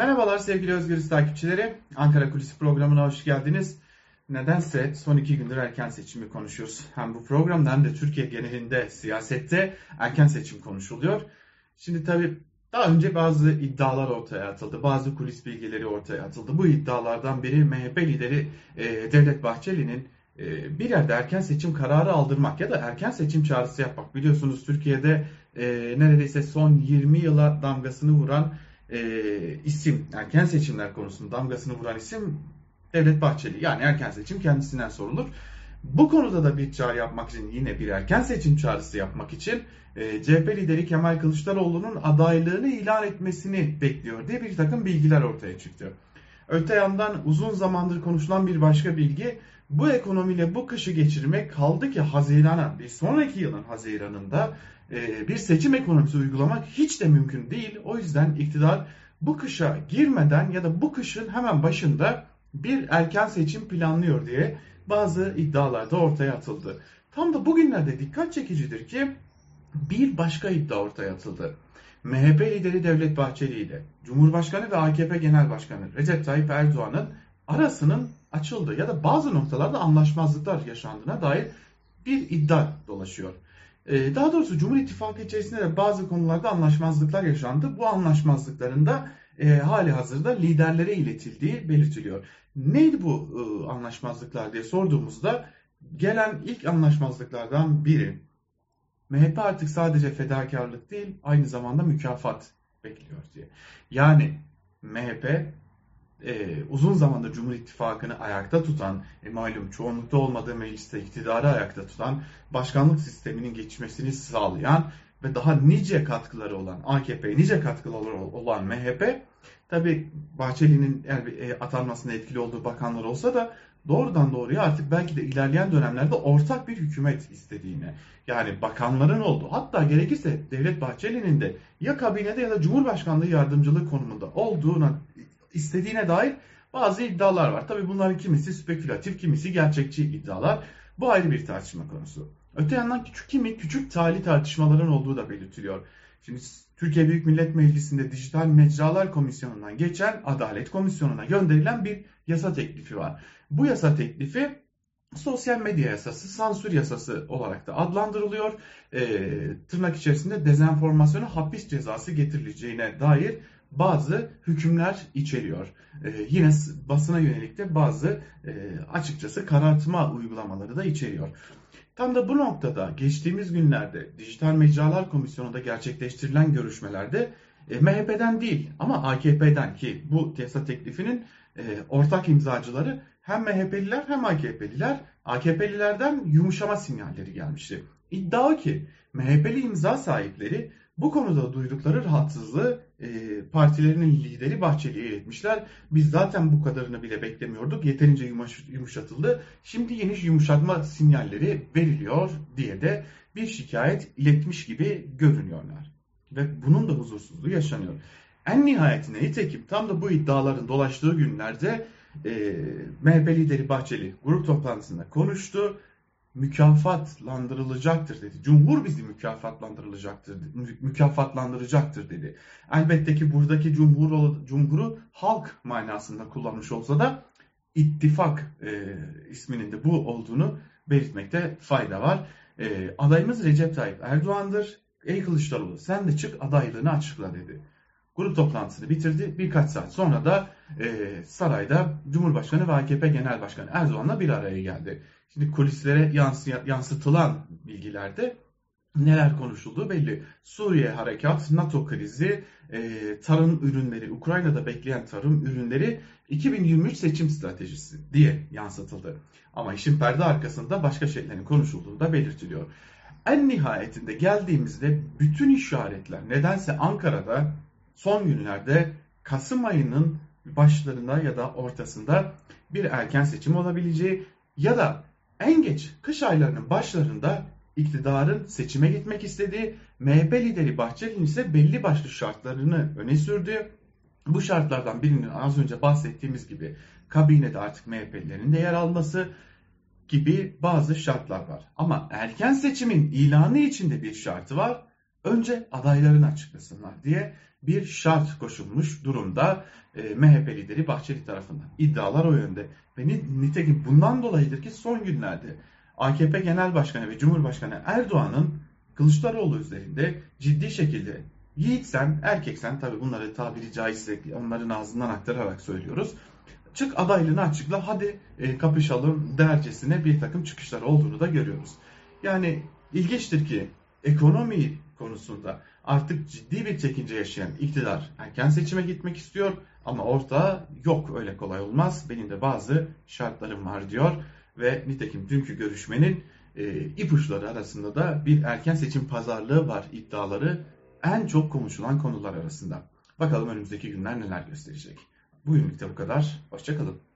Merhabalar sevgili Özgürüz takipçileri. Ankara Kulisi programına hoş geldiniz. Nedense son iki gündür erken seçimi konuşuyoruz. Hem bu programda hem de Türkiye genelinde siyasette erken seçim konuşuluyor. Şimdi tabii daha önce bazı iddialar ortaya atıldı. Bazı kulis bilgileri ortaya atıldı. Bu iddialardan biri MHP lideri e, Devlet Bahçeli'nin e, bir yerde erken seçim kararı aldırmak ya da erken seçim çağrısı yapmak. Biliyorsunuz Türkiye'de e, neredeyse son 20 yıla damgasını vuran e, isim, erken seçimler konusunda damgasını vuran isim Devlet Bahçeli. Yani erken seçim kendisinden sorulur. Bu konuda da bir çağrı yapmak için yine bir erken seçim çağrısı yapmak için e, CHP lideri Kemal Kılıçdaroğlu'nun adaylığını ilan etmesini bekliyor diye bir takım bilgiler ortaya çıktı. Öte yandan uzun zamandır konuşulan bir başka bilgi bu ekonomiyle bu kışı geçirmek kaldı ki Haziran'a bir sonraki yılın Haziran'ında e, bir seçim ekonomisi uygulamak hiç de mümkün değil. O yüzden iktidar bu kışa girmeden ya da bu kışın hemen başında bir erken seçim planlıyor diye bazı iddialar da ortaya atıldı. Tam da bugünlerde dikkat çekicidir ki bir başka iddia ortaya atıldı. MHP lideri Devlet Bahçeli ile Cumhurbaşkanı ve AKP Genel Başkanı Recep Tayyip Erdoğan'ın arasının açıldığı ya da bazı noktalarda anlaşmazlıklar yaşandığına dair bir iddia dolaşıyor. Ee, daha doğrusu Cumhur İttifakı içerisinde de bazı konularda anlaşmazlıklar yaşandı. Bu anlaşmazlıkların da e, hali hazırda liderlere iletildiği belirtiliyor. Neydi bu e, anlaşmazlıklar diye sorduğumuzda gelen ilk anlaşmazlıklardan biri MHP artık sadece fedakarlık değil aynı zamanda mükafat bekliyor diye. Yani MHP e, uzun zamandır Cumhur İttifakı'nı ayakta tutan, e, malum çoğunlukta olmadığı mecliste iktidarı ayakta tutan, başkanlık sisteminin geçmesini sağlayan ve daha nice katkıları olan AKP, nice katkıları olan MHP, tabi Bahçeli'nin e, atanmasına etkili olduğu bakanlar olsa da doğrudan doğruya artık belki de ilerleyen dönemlerde ortak bir hükümet istediğine yani bakanların olduğu hatta gerekirse Devlet Bahçeli'nin de ya kabinede ya da Cumhurbaşkanlığı yardımcılığı konumunda olduğuna istediğine dair bazı iddialar var. Tabi bunların kimisi spekülatif, kimisi gerçekçi iddialar. Bu ayrı bir tartışma konusu. Öte yandan küçük kimi küçük tali tartışmaların olduğu da belirtiliyor. Şimdi Türkiye Büyük Millet Meclisi'nde Dijital Mecralar Komisyonu'ndan geçen Adalet Komisyonu'na gönderilen bir yasa teklifi var. Bu yasa teklifi sosyal medya yasası, sansür yasası olarak da adlandırılıyor. E, tırnak içerisinde dezenformasyona hapis cezası getirileceğine dair bazı hükümler içeriyor. E, yine basına yönelik de bazı e, açıkçası karartma uygulamaları da içeriyor. Tam da bu noktada geçtiğimiz günlerde Dijital Mecralar Komisyonu'nda gerçekleştirilen görüşmelerde e, MHP'den değil ama AKP'den ki bu yasa teklifinin e, ortak imzacıları hem MHP'liler hem AKP'liler AKP'lilerden yumuşama sinyalleri gelmişti. İddia ki MHP'li imza sahipleri bu konuda duydukları rahatsızlığı partilerinin lideri Bahçeli'ye iletmişler. Biz zaten bu kadarını bile beklemiyorduk. Yeterince yumuş, yumuşatıldı. Şimdi yeni yumuşatma sinyalleri veriliyor diye de bir şikayet iletmiş gibi görünüyorlar. Ve bunun da huzursuzluğu yaşanıyor. En nihayetinde nitekim tam da bu iddiaların dolaştığı günlerde e, MHP lideri Bahçeli grup toplantısında konuştu mükafatlandırılacaktır dedi. Cumhur bizi mükafatlandırılacaktır, mükafatlandıracaktır dedi. Elbette ki buradaki cumhur, cumhuru halk manasında kullanmış olsa da ittifak e, isminin de bu olduğunu belirtmekte fayda var. E, adayımız Recep Tayyip Erdoğan'dır. Ey Kılıçdaroğlu sen de çık adaylığını açıkla dedi. Grup toplantısını bitirdi. Birkaç saat sonra da e, sarayda Cumhurbaşkanı ve AKP Genel Başkanı Erdoğan'la bir araya geldi. Şimdi kulislere yansıtılan bilgilerde neler konuşulduğu belli. Suriye harekat, NATO krizi, e, tarım ürünleri, Ukrayna'da bekleyen tarım ürünleri 2023 seçim stratejisi diye yansıtıldı. Ama işin perde arkasında başka şeylerin konuşulduğu da belirtiliyor. En nihayetinde geldiğimizde bütün işaretler nedense Ankara'da son günlerde Kasım ayının başlarında ya da ortasında bir erken seçim olabileceği ya da en geç kış aylarının başlarında iktidarın seçime gitmek istediği, MHP lideri Bahçeli'nin ise belli başlı şartlarını öne sürdüğü, bu şartlardan birinin az önce bahsettiğimiz gibi kabinede artık MHP'lilerin de yer alması gibi bazı şartlar var. Ama erken seçimin ilanı içinde bir şartı var. Önce adaylarını açıklasınlar diye bir şart koşulmuş durumda e, MHP lideri Bahçeli tarafından. İddialar o yönde. Ve nitekim bundan dolayıdır ki son günlerde AKP Genel Başkanı ve Cumhurbaşkanı Erdoğan'ın Kılıçdaroğlu üzerinde ciddi şekilde yiğitsen, erkeksen tabi bunları tabiri caizse onların ağzından aktararak söylüyoruz. Çık adaylığını açıkla hadi e, kapışalım dercesine bir takım çıkışlar olduğunu da görüyoruz. Yani ilginçtir ki ekonomi konusunda artık ciddi bir çekince yaşayan iktidar erken seçime gitmek istiyor ama orta yok öyle kolay olmaz. Benim de bazı şartlarım var diyor ve nitekim dünkü görüşmenin e, ipuçları arasında da bir erken seçim pazarlığı var iddiaları en çok konuşulan konular arasında. Bakalım önümüzdeki günler neler gösterecek. Bugünlük de bu kadar. Hoşçakalın.